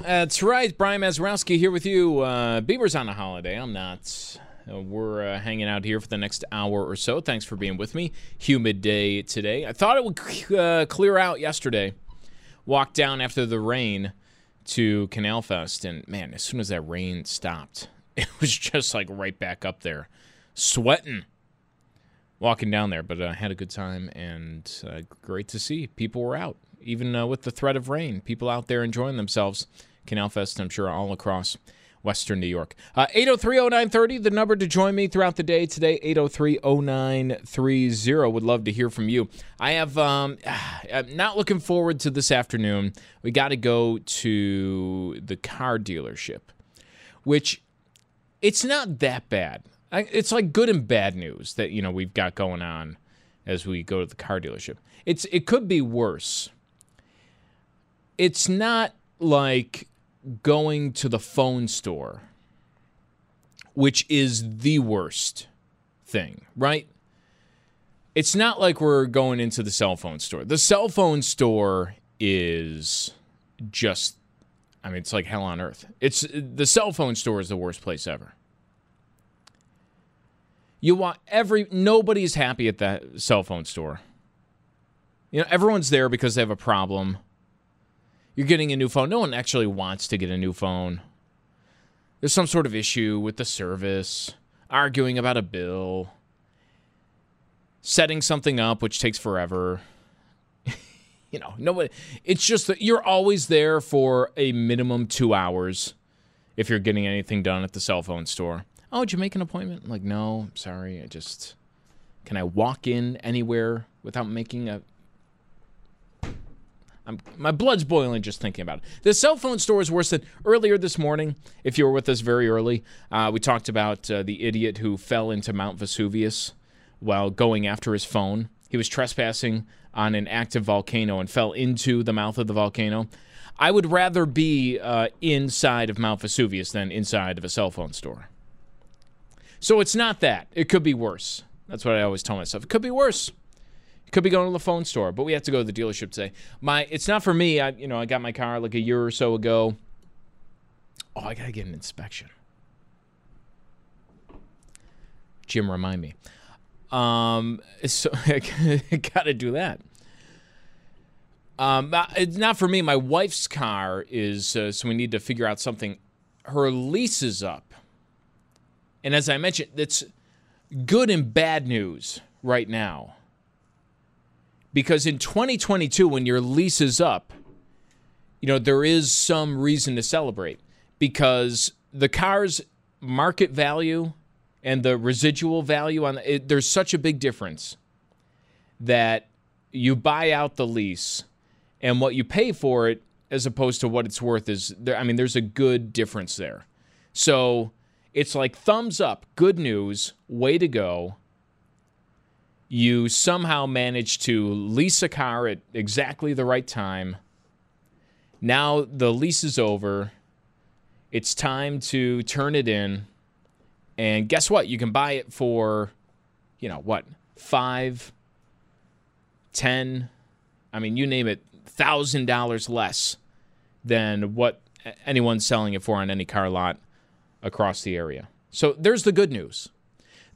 That's right. Brian Mazurowski here with you. Uh, Bieber's on a holiday. I'm not. Uh, we're uh, hanging out here for the next hour or so. Thanks for being with me. Humid day today. I thought it would uh, clear out yesterday. Walked down after the rain to Canal Fest, and man, as soon as that rain stopped, it was just like right back up there, sweating. Walking down there, but I uh, had a good time and uh, great to see people were out, even uh, with the threat of rain. People out there enjoying themselves. Canal Fest, I'm sure, all across Western New York. Uh, 803-0930, the number to join me throughout the day today, 803-0930. Would love to hear from you. I have, um, I'm not looking forward to this afternoon. We got to go to the car dealership, which it's not that bad. It's like good and bad news that, you know, we've got going on as we go to the car dealership. It's It could be worse. It's not like going to the phone store, which is the worst thing, right? It's not like we're going into the cell phone store. The cell phone store is just I mean, it's like hell on earth. It's the cell phone store is the worst place ever. You want every nobody's happy at that cell phone store. You know, everyone's there because they have a problem you're getting a new phone. No one actually wants to get a new phone. There's some sort of issue with the service, arguing about a bill, setting something up, which takes forever. you know, nobody. It's just that you're always there for a minimum two hours if you're getting anything done at the cell phone store. Oh, did you make an appointment? Like, no, sorry. I just. Can I walk in anywhere without making a I'm, my blood's boiling just thinking about it. The cell phone store is worse than earlier this morning. If you were with us very early, uh, we talked about uh, the idiot who fell into Mount Vesuvius while going after his phone. He was trespassing on an active volcano and fell into the mouth of the volcano. I would rather be uh, inside of Mount Vesuvius than inside of a cell phone store. So it's not that. It could be worse. That's what I always tell myself. It could be worse. Could be going to the phone store, but we have to go to the dealership today. My, it's not for me. I, you know, I got my car like a year or so ago. Oh, I gotta get an inspection. Jim, remind me. Um, so I gotta do that. Um, it's not for me. My wife's car is, uh, so we need to figure out something. Her lease is up, and as I mentioned, it's good and bad news right now because in 2022 when your lease is up you know there is some reason to celebrate because the car's market value and the residual value on it, there's such a big difference that you buy out the lease and what you pay for it as opposed to what it's worth is there I mean there's a good difference there. So it's like thumbs up, good news, way to go you somehow manage to lease a car at exactly the right time. Now the lease is over. It's time to turn it in. And guess what? You can buy it for, you know, what, five, ten, I mean, you name it, thousand dollars less than what anyone's selling it for on any car lot across the area. So there's the good news.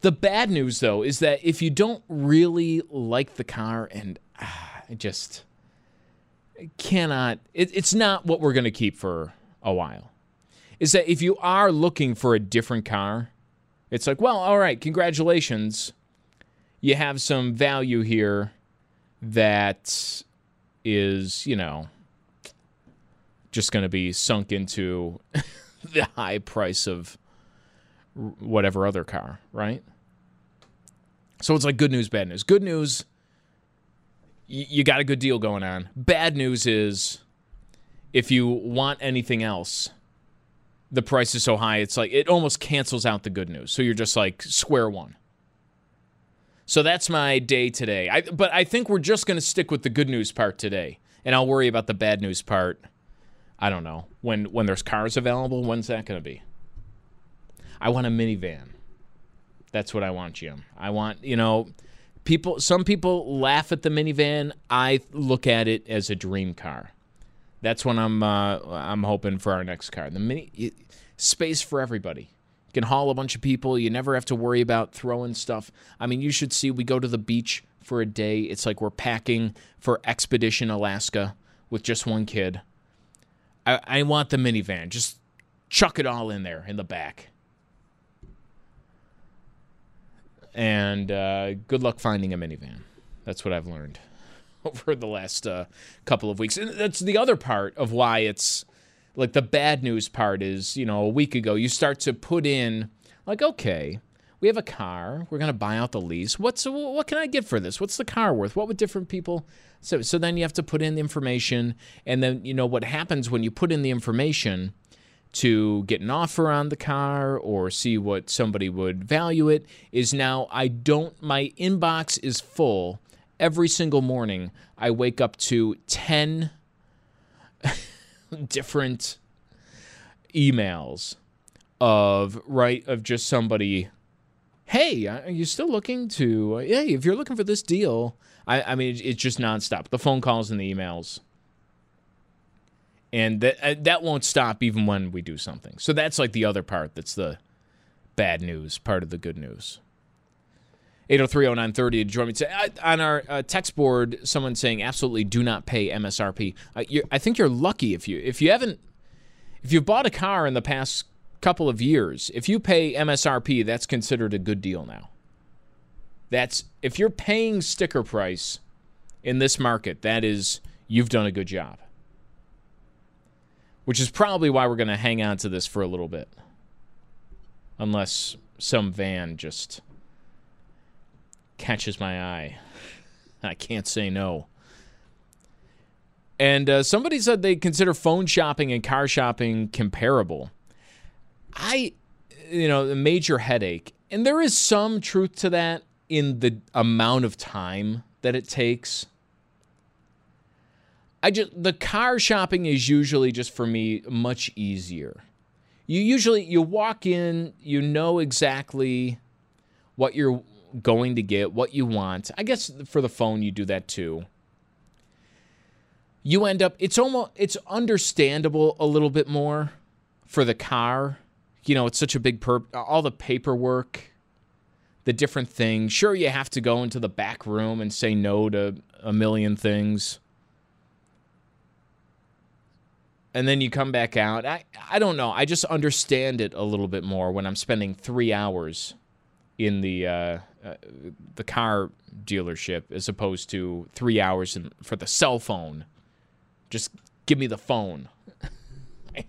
The bad news, though, is that if you don't really like the car and ah, I just cannot, it, it's not what we're going to keep for a while. is that if you are looking for a different car, it's like, well, all right, congratulations. You have some value here that is, you know, just going to be sunk into the high price of whatever other car, right? So it's like good news, bad news. Good news, you got a good deal going on. Bad news is if you want anything else, the price is so high, it's like it almost cancels out the good news. So you're just like square one. So that's my day today. I, but I think we're just going to stick with the good news part today, and I'll worry about the bad news part. I don't know when when there's cars available. When's that going to be? I want a minivan. That's what I want, Jim. I want you know, people. Some people laugh at the minivan. I look at it as a dream car. That's what I'm uh, I'm hoping for our next car. The mini space for everybody. You can haul a bunch of people. You never have to worry about throwing stuff. I mean, you should see we go to the beach for a day. It's like we're packing for Expedition Alaska with just one kid. I, I want the minivan. Just chuck it all in there in the back. And uh, good luck finding a minivan. That's what I've learned. over the last uh, couple of weeks. And that's the other part of why it's like the bad news part is, you know, a week ago, you start to put in, like, okay, we have a car. We're going to buy out the lease. What's what can I get for this? What's the car worth? What would different people so so then you have to put in the information and then you know what happens when you put in the information to get an offer on the car or see what somebody would value it is now I don't my inbox is full. Every single morning I wake up to 10 different emails of right of just somebody hey are you still looking to hey if you're looking for this deal i, I mean it's just nonstop. The phone calls and the emails and that uh, that won't stop even when we do something so that's like the other part that's the bad news part of the good news 8030930 to join me today. On our uh, text board, someone saying absolutely do not pay MSRP. Uh, I think you're lucky if you if you haven't if you've bought a car in the past couple of years, if you pay MSRP, that's considered a good deal now. That's if you're paying sticker price in this market, that is you've done a good job. Which is probably why we're going to hang on to this for a little bit. Unless some van just catches my eye. I can't say no. And uh, somebody said they consider phone shopping and car shopping comparable. I, you know, a major headache. And there is some truth to that in the amount of time that it takes. I just the car shopping is usually just for me much easier. You usually you walk in, you know exactly what you're going to get, what you want. I guess for the phone, you do that too. You end up, it's almost, it's understandable a little bit more for the car. You know, it's such a big per, all the paperwork, the different things. Sure, you have to go into the back room and say no to a million things. And then you come back out. I, I don't know. I just understand it a little bit more when I'm spending three hours in the uh, uh, the car dealership as opposed to three hours in, for the cell phone. Just give me the phone. I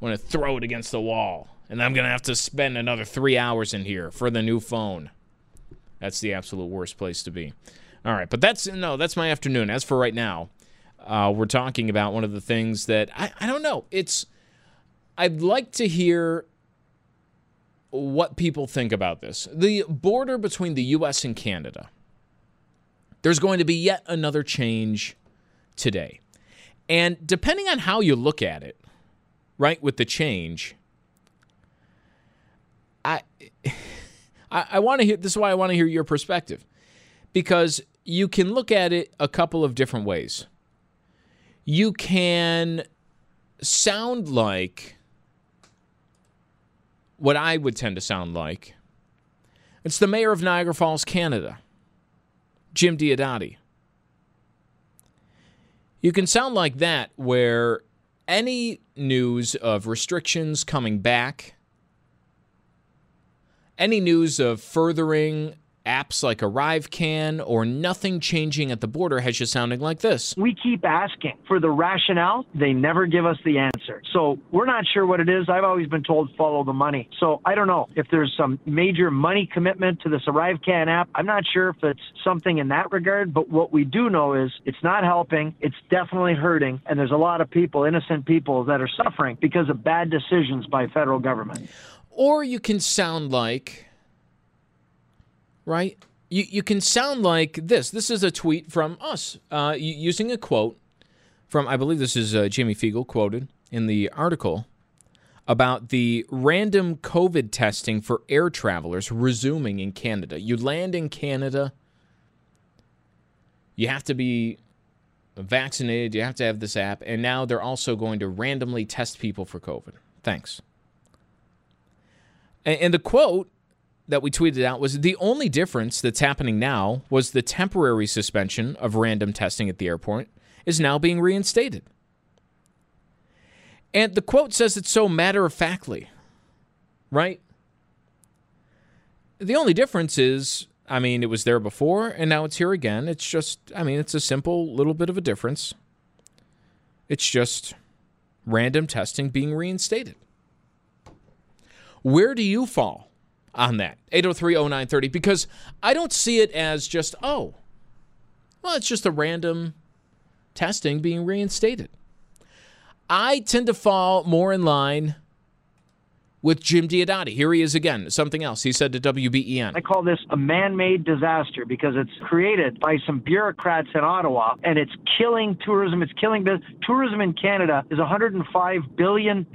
want to throw it against the wall, and I'm gonna have to spend another three hours in here for the new phone. That's the absolute worst place to be. All right, but that's no, that's my afternoon. As for right now, uh, we're talking about one of the things that I, I don't know. It's I'd like to hear what people think about this. The border between the US and Canada. There's going to be yet another change today. And depending on how you look at it, right, with the change, I I, I want to hear this is why I want to hear your perspective. Because you can look at it a couple of different ways. You can sound like what I would tend to sound like. It's the mayor of Niagara Falls, Canada, Jim Diodati. You can sound like that, where any news of restrictions coming back, any news of furthering apps like ArriveCan or nothing changing at the border has you sounding like this. We keep asking for the rationale. They never give us the answer. So we're not sure what it is. I've always been told follow the money. So I don't know if there's some major money commitment to this ArriveCan app. I'm not sure if it's something in that regard, but what we do know is it's not helping. It's definitely hurting. And there's a lot of people, innocent people, that are suffering because of bad decisions by federal government. Or you can sound like right? You, you can sound like this. This is a tweet from us uh, using a quote from, I believe this is uh, Jamie Fiegel quoted in the article about the random COVID testing for air travelers resuming in Canada. You land in Canada, you have to be vaccinated, you have to have this app, and now they're also going to randomly test people for COVID. Thanks. And, and the quote that we tweeted out was the only difference that's happening now was the temporary suspension of random testing at the airport is now being reinstated. And the quote says it so matter of factly, right? The only difference is, I mean, it was there before and now it's here again. It's just, I mean, it's a simple little bit of a difference. It's just random testing being reinstated. Where do you fall on that. 8030930 because I don't see it as just oh. Well, it's just a random testing being reinstated. I tend to fall more in line with Jim Diodati. Here he is again. Something else he said to WBEN. I call this a man made disaster because it's created by some bureaucrats in Ottawa and it's killing tourism. It's killing business. Tourism in Canada is a $105 billion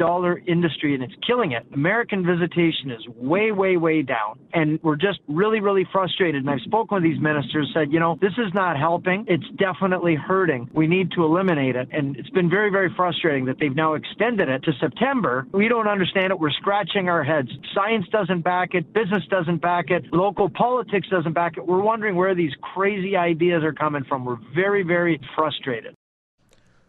industry and it's killing it. American visitation is way, way, way down. And we're just really, really frustrated. And I've spoken with these ministers, said, you know, this is not helping. It's definitely hurting. We need to eliminate it. And it's been very, very frustrating that they've now extended it to September. We don't understand it. We're scratching scratching our heads. Science doesn't back it, business doesn't back it, local politics doesn't back it. We're wondering where these crazy ideas are coming from. We're very, very frustrated.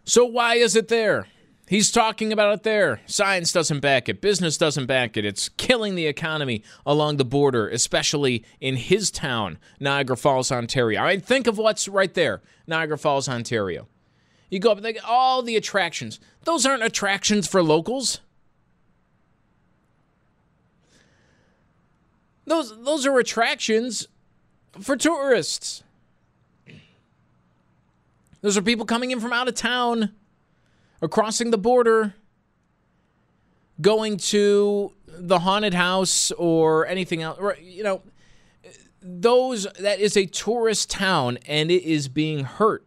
So, why is it there? He's talking about it there. Science doesn't back it. Business doesn't back it. It's killing the economy along the border, especially in his town, Niagara Falls, Ontario. I mean, think of what's right there, Niagara Falls, Ontario. You go up, they, all the attractions. Those aren't attractions for locals. Those those are attractions for tourists. Those are people coming in from out of town or crossing the border, going to the haunted house or anything else. You know, those that is a tourist town and it is being hurt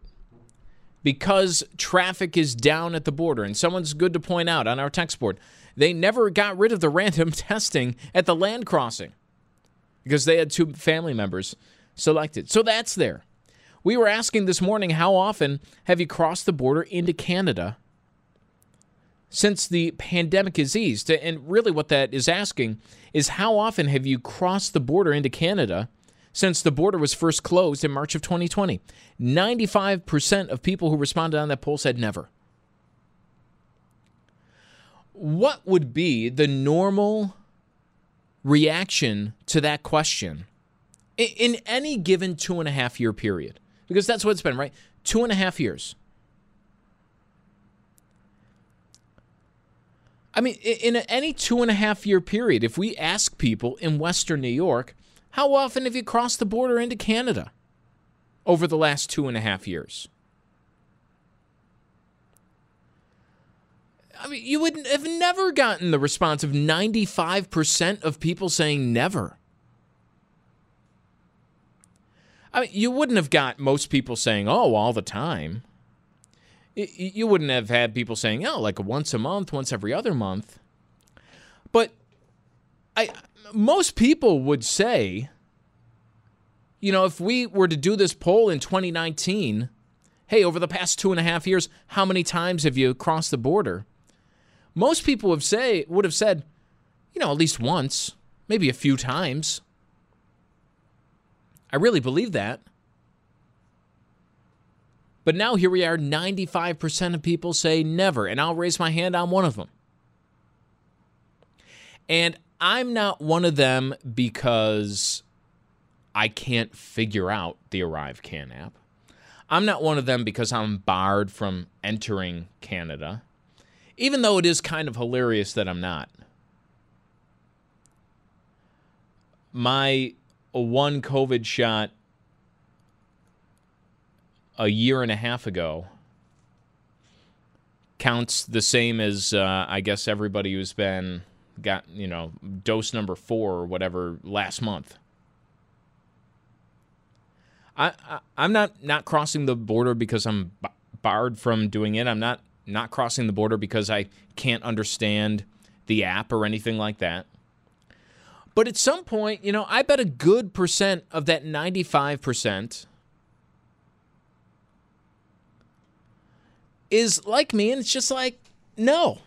because traffic is down at the border. And someone's good to point out on our text board, they never got rid of the random testing at the land crossing because they had two family members selected. So that's there. We were asking this morning how often have you crossed the border into Canada since the pandemic has eased? And really, what that is asking is how often have you crossed the border into Canada since the border was first closed in March of 2020? 95% of people who responded on that poll said never. What would be the normal reaction to that question in any given two and a half year period, because that's what it's been, right? Two and a half years. I mean, in any two and a half year period, if we ask people in Western New York, how often have you crossed the border into Canada over the last two and a half years? I mean, you would have never gotten the response of 95% of people saying never. I mean, you wouldn't have got most people saying, oh, all the time. You wouldn't have had people saying, oh, like once a month, once every other month. But I, most people would say, you know, if we were to do this poll in 2019, hey, over the past two and a half years, how many times have you crossed the border? Most people would say would have said, you know, at least once, maybe a few times. I really believe that. But now here we are 95% of people say never, and I'll raise my hand on one of them. And I'm not one of them because I can't figure out the Arrive Can app. I'm not one of them because I'm barred from entering Canada, even though it is kind of hilarious that I'm not. My one COVID shot a year and a half ago counts the same as uh, I guess everybody who's been got you know dose number four or whatever last month. I, I am not not crossing the border because I'm barred from doing it. I'm not not crossing the border because I can't understand the app or anything like that. But at some point, you know, I bet a good percent of that 95% is like me, and it's just like, no.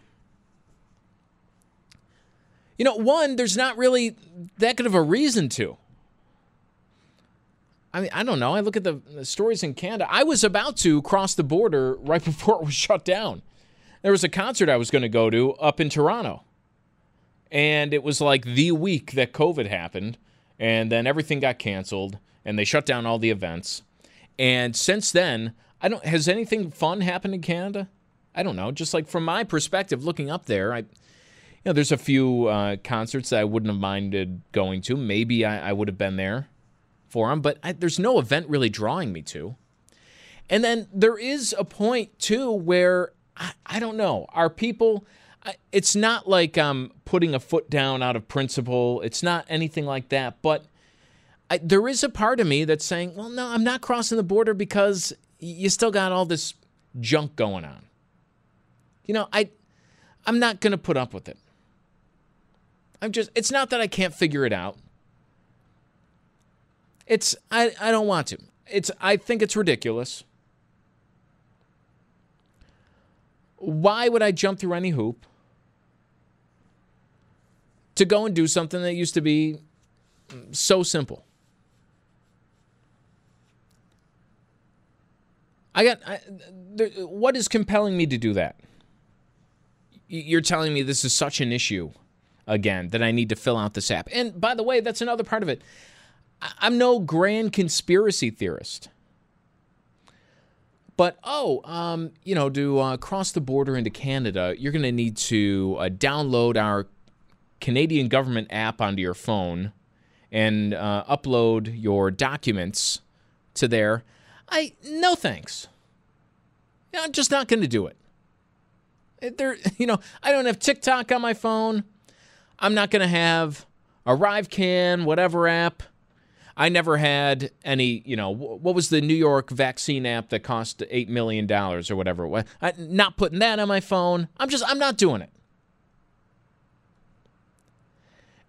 You know, one, there's not really that good of a reason to. I mean, I don't know. I look at the, the, stories in Canada. I was about to cross the border right before it was shut down. There was a concert I was going to go to up in Toronto. And it was like the week that COVID happened. And then everything got canceled and they shut down all the events. And since then, I don't has anything fun happened in Canada? I don't know. Just like from my perspective, looking up there, I you know, there's a few uh, concerts that I wouldn't have minded going to. Maybe I, I would have been there for them, but I, there's no event really drawing me to. And then there is a point too where I, I don't know. Are people? It's not like I'm putting a foot down out of principle. It's not anything like that. But I, there is a part of me that's saying, well, no, I'm not crossing the border because you still got all this junk going on. You know, I I'm not going to put up with it. I'm just it's not that I can't figure it out. It's I I don't want to. It's I think it's ridiculous. Why would I jump through any hoop to go and do something that used to be so simple? I got. I, there, what is compelling me to do that? You're telling me this is such an issue again that I need to fill out this app. And by the way, that's another part of it. I'm no grand conspiracy theorist. But oh, um, you know, to uh, cross the border into Canada, you're going to need to uh, download our Canadian government app onto your phone and uh, upload your documents to there. I no thanks. I'm just not going to do it. There, you know, I don't have TikTok on my phone. I'm not going to have ArriveCan, whatever app. I never had any, you know, what was the New York vaccine app that cost $8 million or whatever it was? I, not putting that on my phone. I'm just, I'm not doing it.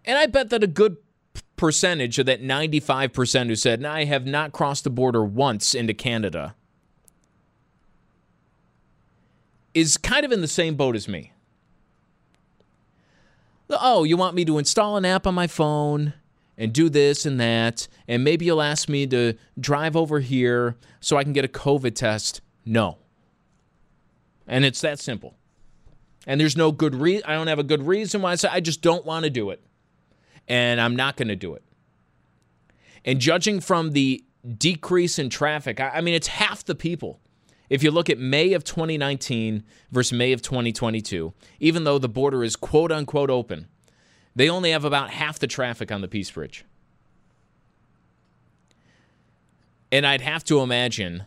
And I bet that a good percentage of that 95% who said, I have not crossed the border once into Canada is kind of in the same boat as me. Oh, you want me to install an app on my phone and do this and that, and maybe you'll ask me to drive over here so I can get a COVID test. No. And it's that simple. And there's no good reason. I don't have a good reason why I say I just don't want to do it and I'm not going to do it. And judging from the decrease in traffic, I, mean, it's half the people. If you look at May of 2019 versus May of 2022, even though the border is quote unquote open, they only have about half the traffic on the Peace Bridge. And I'd have to imagine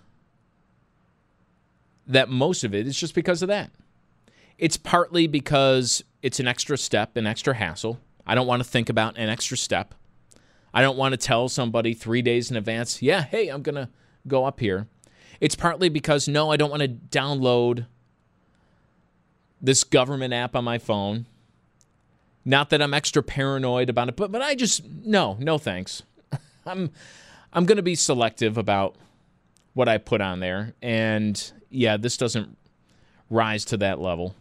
that most of it is just because of that. It's partly because it's an extra step, an extra hassle. I don't want to think about an extra step. I don't want to tell somebody three days in advance, yeah, hey, I'm going to go up here. It's partly because, no, I don't want to download this government app on my phone. Not that I'm extra paranoid about it, but, but I just, no, no thanks. I'm, I'm going to be selective about what I put on there. And yeah, this doesn't rise to that level.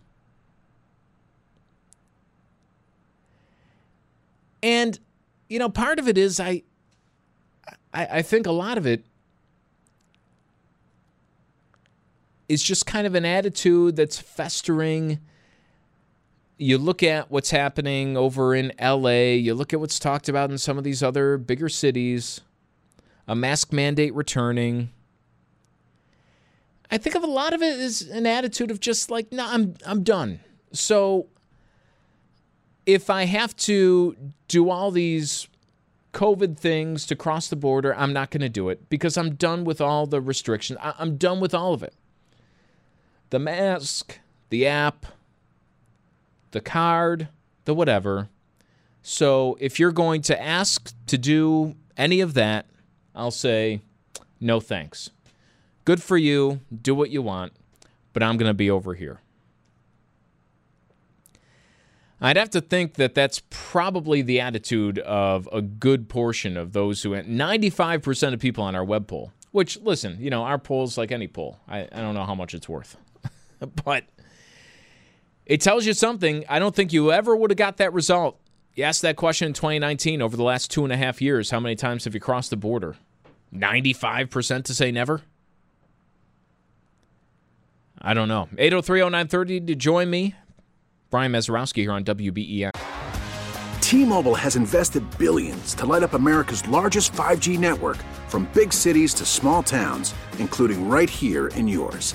And you know, part of it is I, I, I think a lot of it is just kind of an attitude that's festering. You look at what's happening over in LA, you look at what's talked about in some of these other bigger cities, a mask mandate returning. I think of a lot of it as an attitude of just like, no, I'm I'm done. So if I have to do all these COVID things to cross the border, I'm not going to do it because I'm done with all the restrictions. I- I'm done with all of it. The mask, the app, the card, the whatever. So if you're going to ask to do any of that, I'll say no thanks. Good for you. Do what you want, but I'm going to be over here. I'd have to think that that's probably the attitude of a good portion of those who 95% of people on our web poll, which, listen, you know, our poll's like any poll. I, I don't know how much it's worth, but it tells you something. I don't think you ever would have got that result. You asked that question in 2019 over the last two and a half years. How many times have you crossed the border? 95% to say never? I don't know. 8030930 to join me. Brian Mazurowski here on WBEN. T-Mobile has invested billions to light up America's largest 5G network from big cities to small towns, including right here in yours.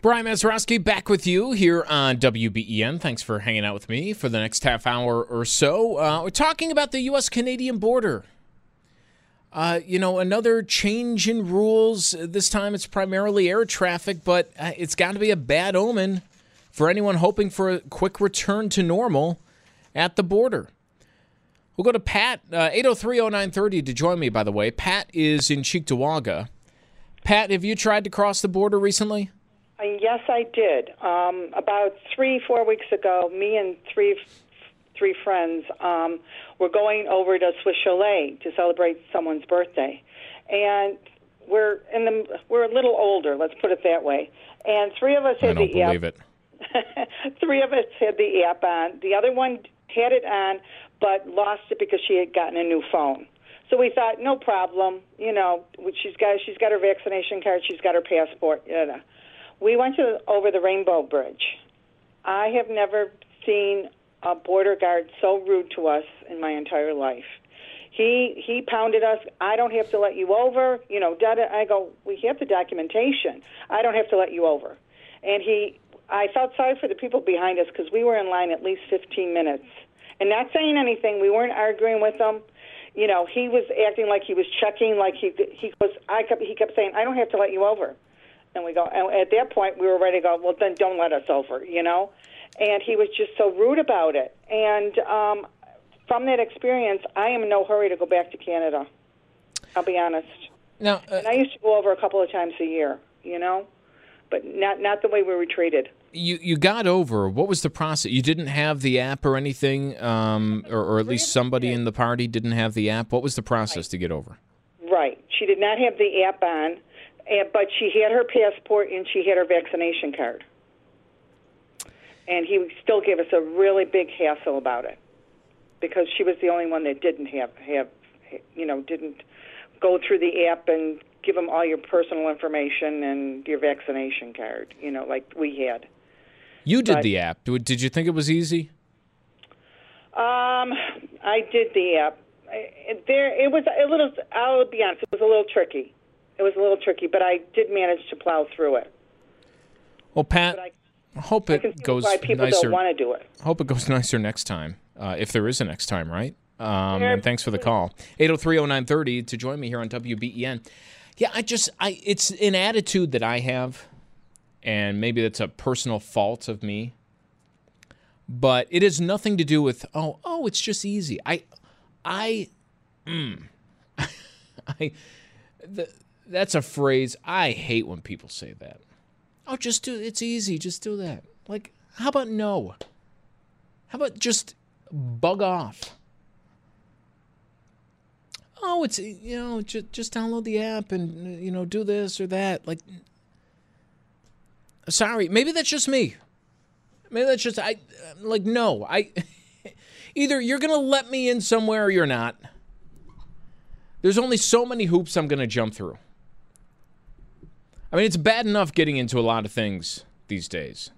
Brian Mazurowski back with you here on WBEN. Thanks for hanging out with me for the next half hour or so. Uh, we're talking about the U.S. Canadian border. Uh, you know, another change in rules. This time it's primarily air traffic, but uh, it's got to be a bad omen for anyone hoping for a quick return to normal at the border. We'll go to Pat, uh, 8030930 to join me, by the way. Pat is in Cheektowaga. Pat, have you tried to cross the border recently? Yes, I did. Um, about three, four weeks ago, me and three three friends um, were going over to Swiss Chalet to celebrate someone's birthday, and we're in the we're a little older. Let's put it that way. And three of us I had don't the believe app. it. three of us had the app on. The other one had it on, but lost it because she had gotten a new phone. So we thought, no problem. You know, she's got she's got her vaccination card. She's got her passport. You know. We went to over the Rainbow Bridge. I have never seen a border guard so rude to us in my entire life. He he pounded us. I don't have to let you over. You know, da, da. I go. We have the documentation. I don't have to let you over. And he, I felt sorry for the people behind us because we were in line at least 15 minutes, and not saying anything. We weren't arguing with them. You know, he was acting like he was checking. Like he he was. I kept he kept saying, I don't have to let you over. And we go. And at that point, we were ready to go. Well, then don't let us over. You know and he was just so rude about it. And um, from that experience, I am in no hurry to go back to Canada. I'll be honest. Now, uh, And I used to go over a couple of times a year, you know, but not not the way we were treated. you you got over. What was the process? You didn't have the app or anything, um, or, or at least somebody in the party didn't have the app. What was the process to get over? Right. She did not have the app on, eh, but she had her passport and she had her vaccination card. And he still gave us a really big hassle about it because she was the only one that didn't have have you know, didn't go through the app and give them all your personal information and your vaccination card, you know, like we had. You did But- the app. Did you think it was easy? Um, I did the app. There, it was a little. I'll be honest. It was a little tricky. It was a little tricky, but I did manage to plow through it. Well, Pat, I, hope it see goes why people nicer. don't want to do it. Hope it goes nicer next time, uh, if there is a next time, right? Um, and thanks for the call. 8030930 to join me here on WBEN. Yeah, I just, I it's an attitude that I have, and maybe that's a personal fault of me. But it has nothing to do with oh oh it's just easy. I I mm, I the, that's a phrase I hate when people say that. Oh, just do it's easy. Just do that. Like, how about no? How about just bug off? Oh, it's you know just just download the app and you know do this or that. Like, sorry, maybe that's just me. Maybe that's just I like no. I either you're gonna let me in somewhere or you're not. There's only so many hoops I'm gonna jump through. I mean, it's bad enough getting into a lot of things these days.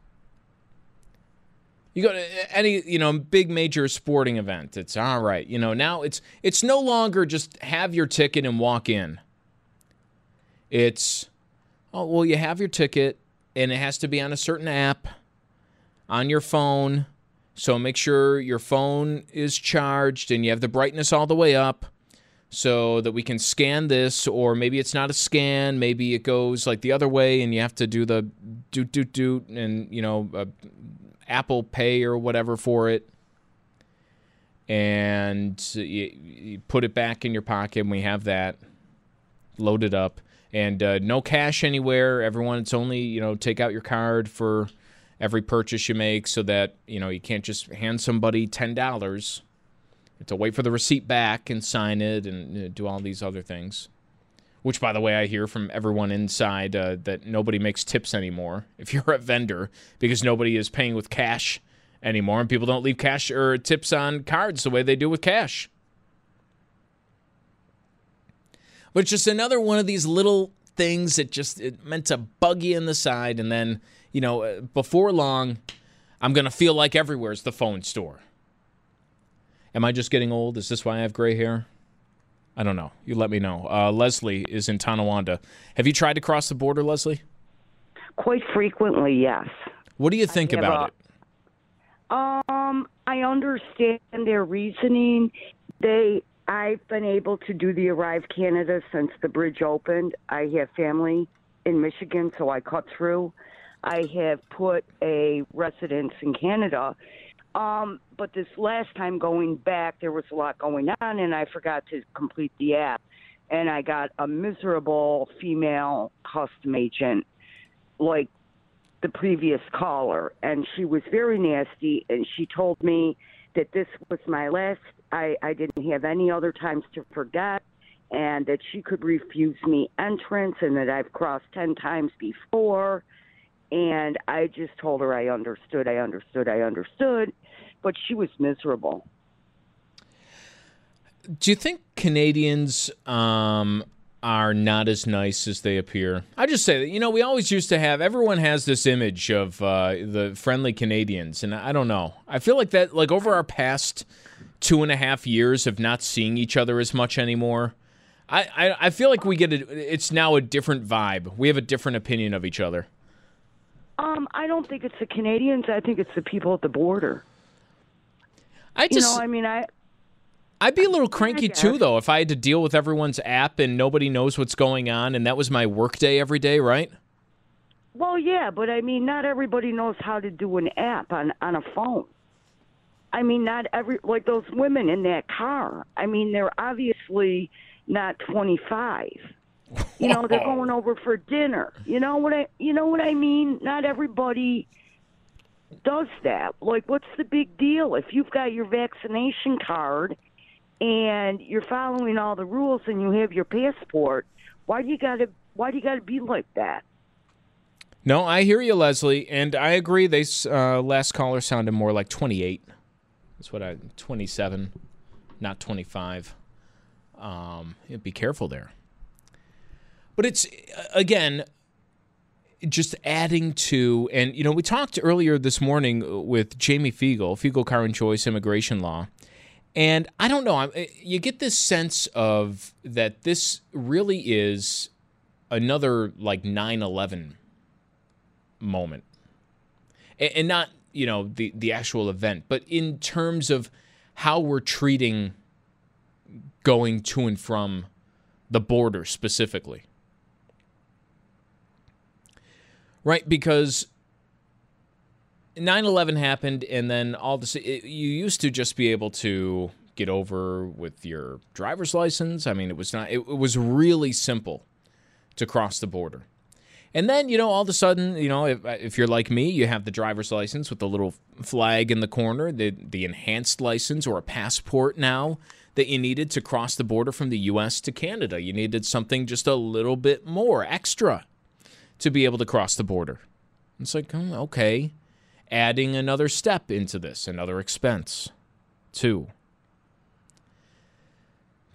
You go to eh, any, you know, big major sporting event. It's all right. You know, now it's it's no longer just have your ticket and walk in. It's oh, well, you have your ticket and it has to be on a certain app on your phone. So make sure your phone is charged and you have the brightness all the way up so that we can scan this or maybe it's not a scan maybe it goes like the other way and you have to do the doot doot doot and you know uh, apple pay or whatever for it. And you, you put it back in your pocket and we have that loaded up. And uh, no cash anywhere. Everyone it's only you know take out your card for every purchase you make so that you know you can't just hand somebody $10 have to wait for the receipt back and sign it and uh, do all these other things. Which, by the way, I hear from everyone inside uh, that nobody makes tips anymore if you're a vendor because nobody is paying with cash anymore and people don't leave cash or tips on cards the way they do with cash. But just another one of these little things that just it meant to bug you in the side. And then, you know, uh, before long, I'm going to feel like everywhere's the phone store. Am I just getting old? Is this why I have gray hair? I don't know. You let me know. Uh, Leslie is in Tonawanda. Have you tried to cross the border, Leslie? Quite frequently, yes. What do you think about a- it? Um, I understand their reasoning. They, I've been able to do the Arrive Canada since the bridge opened. I have family in Michigan, so I cut through. I have put a residence in Canada. Um, but this last time going back, there was a lot going on, and I forgot to complete the app. And I got a miserable female custom agent, like the previous caller, and she was very nasty. And she told me that this was my last. I, I didn't have any other times to forget, and that she could refuse me entrance, and that I've crossed ten times before. And I just told her I understood, I understood, I understood, but she was miserable. Do you think Canadians um, are not as nice as they appear? I just say that you know we always used to have. Everyone has this image of uh, the friendly Canadians, and I don't know. I feel like that like over our past two and a half years of not seeing each other as much anymore. I, I, I feel like we get a, it's now a different vibe. We have a different opinion of each other. Um, I don't think it's the Canadians. I think it's the people at the border. I just, You know, I mean, I I'd be a little cranky too, though, if I had to deal with everyone's app and nobody knows what's going on, and that was my work day every day, right? Well, yeah, but I mean, not everybody knows how to do an app on on a phone. I mean, not every like those women in that car. I mean, they're obviously not 25. You know, they're going over for dinner. You know what I you know what I mean? Not everybody does that. Like what's the big deal if you've got your vaccination card and you're following all the rules and you have your passport? Why do you got to why do you got to be like that? No, I hear you, Leslie, and I agree. They uh, last caller sounded more like 28. That's what I 27, not 25. Um, be careful there. But it's again just adding to, and you know, we talked earlier this morning with Jamie Fiegel, Fiegel Car and Choice Immigration Law, and I don't know, you get this sense of that this really is another like 9/11 moment, and not you know the the actual event, but in terms of how we're treating going to and from the border specifically. Right? Because 9 11 happened, and then all this, it, you used to just be able to get over with your driver's license. I mean, it was not, it, it was really simple to cross the border. And then, you know, all of a sudden, you know, if, if you're like me, you have the driver's license with the little flag in the corner, the, the enhanced license or a passport now that you needed to cross the border from the US to Canada. You needed something just a little bit more extra to be able to cross the border. It's like, hmm, okay, adding another step into this, another expense, too.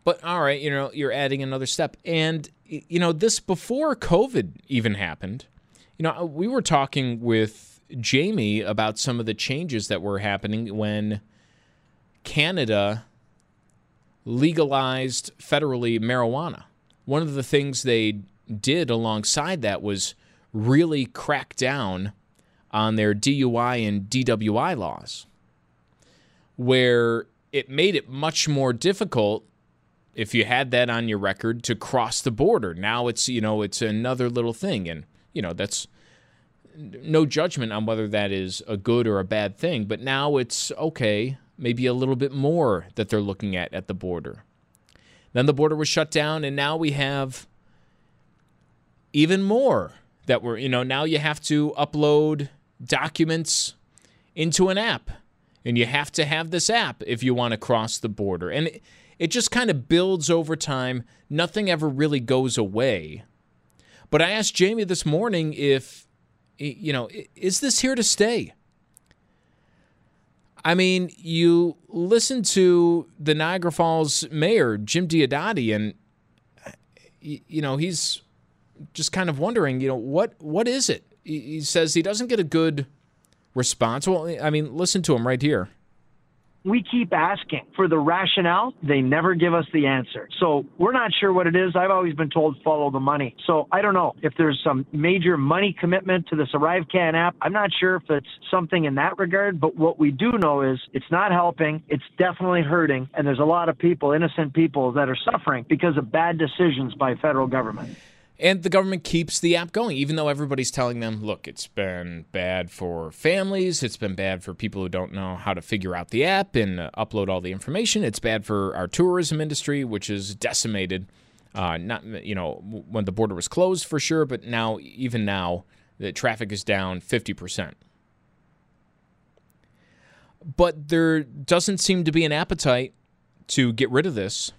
But all right, you know, you're adding another step. And, you know, this before COVID even happened, you know, we were talking with Jamie about some of the changes that were happening when Canada legalized federally marijuana. One of the things they did alongside that was really crack down on their DUI and DWI laws, where it made it much more difficult if you had that on your record to cross the border. Now it's, you know, it's another little thing. And, you know, that's no judgment on whether that is a good or a bad thing, but now it's okay, maybe a little bit more that they're looking at at the border. Then the border was shut down, and now we have even more that were, you know, now you have to upload documents into an app, and you have to have this app if you want to cross the border. And it, it just kind of builds over time. Nothing ever really goes away. But I asked Jamie this morning if, you know, is this here to stay? I mean, you listen to the Niagara Falls mayor, Jim Diodati, and, you know, he's just kind of wondering, you know, what what is it? He says he doesn't get a good response. Well, I mean, listen to him right here we keep asking for the rationale. They never give us the answer. So we're not sure what it is. I've always been told follow the money. So I don't know if there's some major money commitment to this ArriveCan app. I'm not sure if it's something in that regard, but what we do know is it's not helping. It's definitely hurting. And there's a lot of people, innocent people, that are suffering because of bad decisions by federal government. And the government keeps the app going, even though everybody's telling them, look, it's been bad for families. It's been bad for people who don't know how to figure out the app and uh, upload all the information. It's bad for our tourism industry, which is decimated. Uh, not, you know, when the border was closed for sure, but now, even now, the traffic is down 50%. But there doesn't seem to be an appetite to get rid of this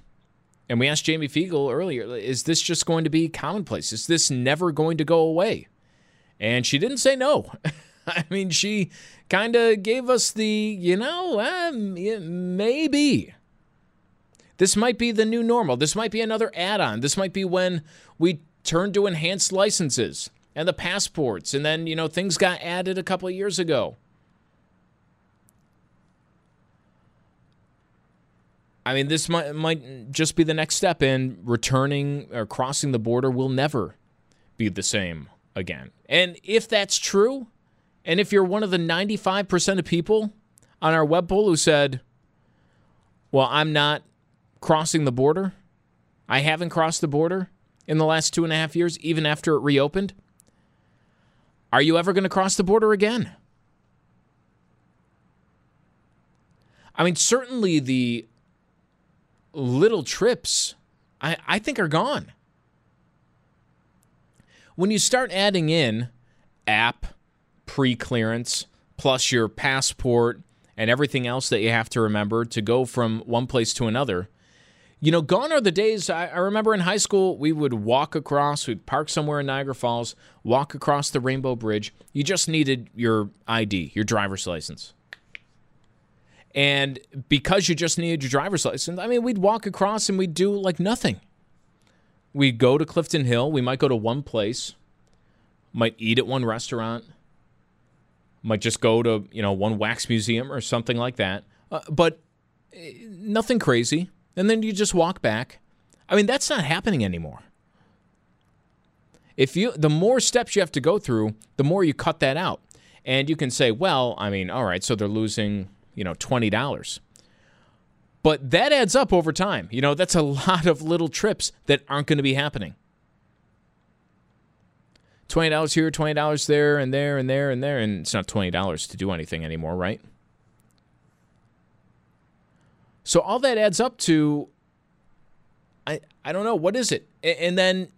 and we asked Jamie Fiegel earlier, is this just going to be commonplace? Is this never going to go away? And she didn't say no. I mean, she kind of gave us the, you know, um, maybe. This might be the new normal. This might be another add on. This might be when we turn to enhanced licenses and the passports. And then, you know, things got added a couple of years ago. I mean, this might, might just be the next step in returning or crossing the border will never be the same again. And if that's true, and if you're one of the 95% of people on our web poll who said, well, I'm not crossing the border, I haven't crossed the border in the last two and a half years, even after it reopened, are you ever going to cross the border again? I mean, certainly the little trips, I, I think are gone. When you start adding in app, pre clearance, plus your passport and everything else that you have to remember to go from one place to another, you know, gone are the days. I, I, remember in high school, we would walk across, we'd park somewhere in Niagara Falls, walk across the Rainbow Bridge. You just needed your ID, your driver's license. And because you just needed your driver's license, I mean, we'd walk across and we'd do like nothing. We'd go to Clifton Hill. We might go to one place, might eat at one restaurant, might just go to, you know, one wax museum or something like that. Uh, but eh, nothing crazy. And then you just walk back. I mean, that's not happening anymore. If you the more steps you have to go through, the more you cut that out. And you can say, well, I mean, all right, so they're losing, you know, $20. But that adds up over time. You know, that's a lot of little trips that aren't going to be happening. $20 here, $20 there, and there, and there, and there. And it's not $20 to do anything anymore, right? So all that adds up to, I, I don't know, what is it? And then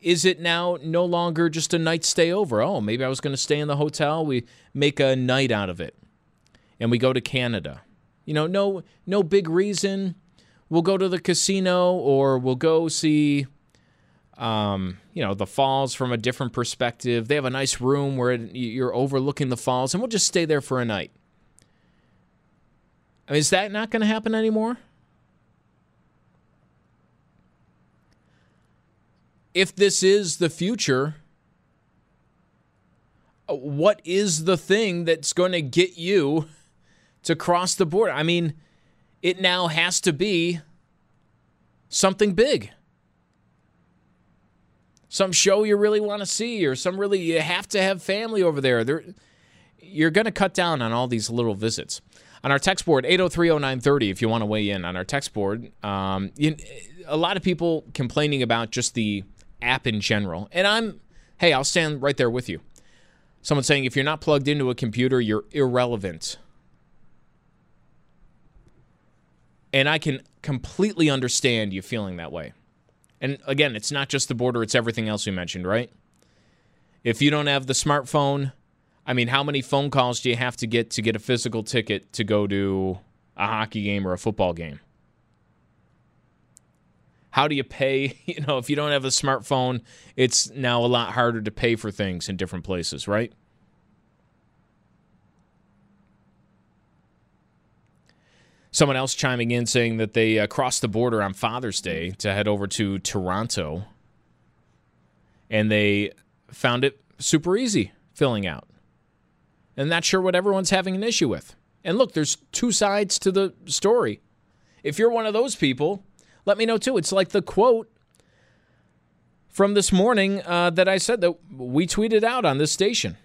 is it now no longer just a night stay over? Oh, maybe I was going to stay in the hotel. We make a night out of it and we go to Canada. You know, no no big reason. We'll go to the casino or we'll go see um, you know, the falls from a different perspective. They have a nice room where you're overlooking the falls and we'll just stay there for a night. I mean, is that not going to happen anymore? if this is the future, uh, what is the thing that's going to get you to cross the border? I mean, it now has to be something big. Some show you really want to see, or some really you have to have family over there. there you're going to cut down on all these little visits. On our text board, 8030930, if you want to weigh in on our text board, um, you, a lot of people complaining about just the app in general. And I'm, hey, I'll stand right there with you. Someone saying if you're not plugged into a computer, you're irrelevant. And I can completely understand you feeling that way. And again, it's not just the border, it's everything else we mentioned, right? If you don't have the smartphone, I mean, how many phone calls do you have to get to get a physical ticket to go to a hockey game or a football game? How do you pay? You know, if you don't have a smartphone, it's now a lot harder to pay for things in different places, right? Someone else chiming in saying that they uh, crossed the border on Father's Day to head over to Toronto and they found it super easy filling out. And not sure what everyone's having an issue with. And look, there's two sides to the story. If you're one of those people, let me know too. It's like the quote from this morning uh, that I said that we tweeted out on this station.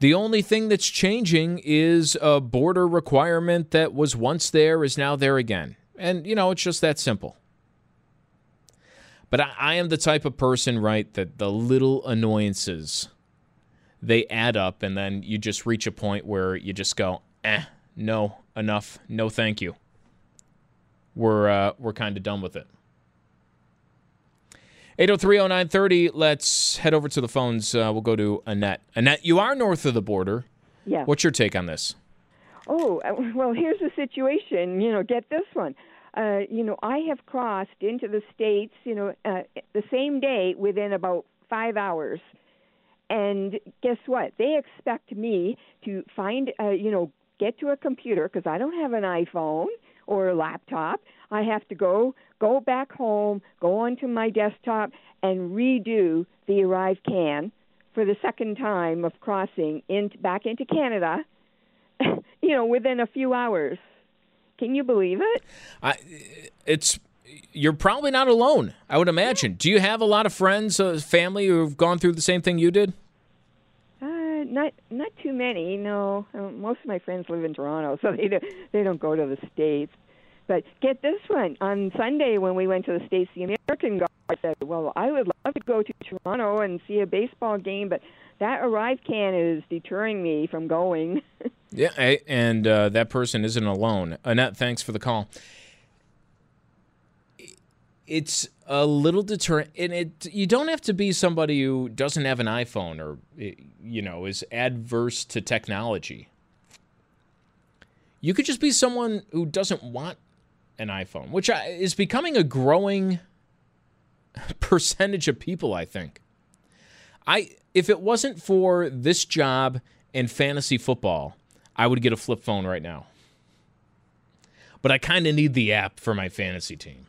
The only thing that's changing is a border requirement that was once there is now there again. And, you know, it's just that simple. But I, I am the type of person, right, that the little annoyances they add up and then you just reach a point where you just go, eh, no, enough, no thank you we're uh, we're kind of done with it. 8030930, let's head over to the phones. Uh, we'll go to Annette. Annette, you are north of the border. Yeah. What's your take on this? Oh, well, here's the situation. You know, get this one. Uh, you know, I have crossed into the States, you know, uh, the same day within about five hours. And guess what? They expect me to find, uh, you know, get to a computer because I don't have an iPhone or a laptop. I have to go go back home, go onto my desktop, and redo the Arrive Can for the second time of crossing in, back into Canada. you know, within a few hours. Can you believe it? I, it's you're probably not alone. I would imagine. Do you have a lot of friends, uh, family who've gone through the same thing you did? Uh, not not too many. No, um, most of my friends live in Toronto, so they don't they don't go to the states. But get this one on Sunday when we went to the States, the American Guard said, "Well, I would love to go to Toronto and see a baseball game, but that ArriveCan is deterring me from going." yeah, and uh, that person isn't alone. Annette, thanks for the call. It's a little deterrent, and it you don't have to be somebody who doesn't have an iPhone or you know is adverse to technology. You could just be someone who doesn't want an iPhone, which is becoming a growing percentage of people, I think. I if it wasn't for this job and fantasy football, I would get a flip phone right now. But I kind of need the app for my fantasy team.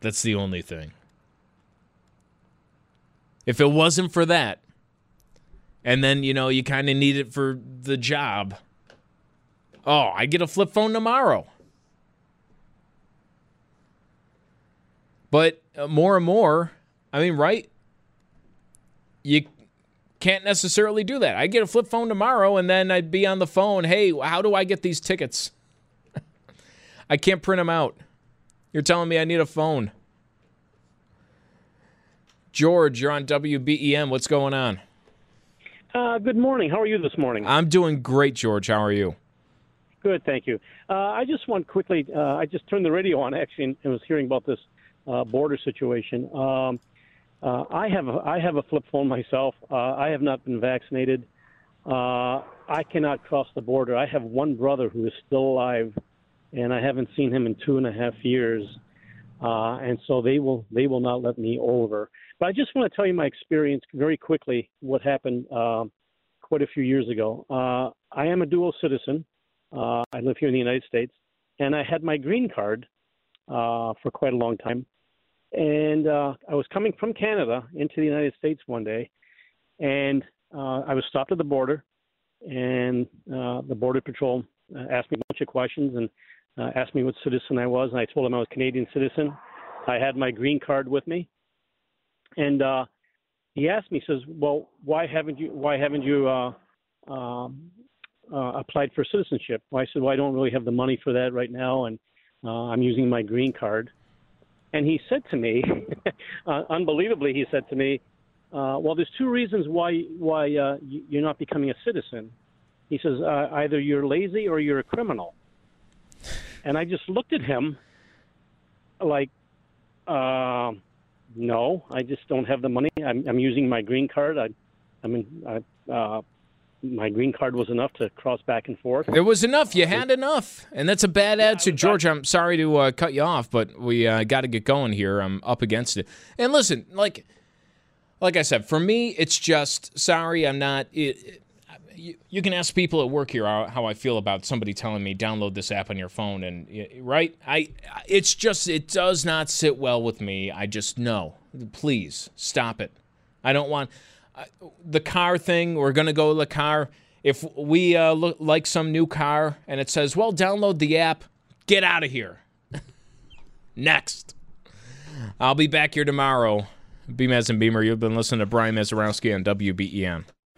That's the only thing. If it wasn't for that, and then, you know, you kind of need it for the job, oh, I get a flip phone tomorrow. But uh, more and more, I mean, right? You can't necessarily do that. I get a flip phone tomorrow and then I'd be on the phone. Hey, how do I get these tickets? I can't print them out. You're telling me I need a phone. George, you're on WBEN. What's going on? Uh, good morning. How are you this morning? I'm doing great, George. How are you? Good, thank you. Uh, I just want quickly. Uh, I just turned the radio on actually and was hearing about this uh, border situation. Um, uh, I have a, I have a flip phone myself. Uh, I have not been vaccinated. Uh, I cannot cross the border. I have one brother who is still alive, and I haven't seen him in two and a half years. Uh, and so they will they will not let me over. But I just want to tell you my experience very quickly. What happened uh, quite a few years ago. Uh, I am a dual citizen. Uh, I live here in the United States, and I had my green card uh, for quite a long time. And uh, I was coming from Canada into the United States one day, and uh, I was stopped at the border, and uh, the border patrol uh, asked me a bunch of questions and uh, asked me what citizen I was, and I told him I was Canadian citizen. I had my green card with me, and uh, he asked me, says, "Well, why haven't you why haven't you uh, um, uh, applied for citizenship?" Well, I said, "Well, I don't really have the money for that right now, and uh, I'm using my green card." And he said to me, uh, unbelievably, he said to me, uh, "Well, there's two reasons why why uh, you're not becoming a citizen." He says, uh, "Either you're lazy or you're a criminal." And I just looked at him, like, uh, "No, I just don't have the money. I'm, I'm using my green card. I, I mean, I, uh, my green card was enough to cross back and forth. It was enough. You had enough, and that's a bad attitude, George. I'm sorry to uh, cut you off, but we uh, got to get going here. I'm up against it. And listen, like, like I said, for me, it's just sorry. I'm not. It, it, you, you can ask people at work here how, how I feel about somebody telling me download this app on your phone, and right, I. It's just it does not sit well with me. I just know. Please stop it. I don't want the car thing. We're gonna go to the car. If we uh, look like some new car and it says, "Well, download the app," get out of here. Next, I'll be back here tomorrow. Beamaz and Beamer, you've been listening to Brian Mazarowski on WBEN.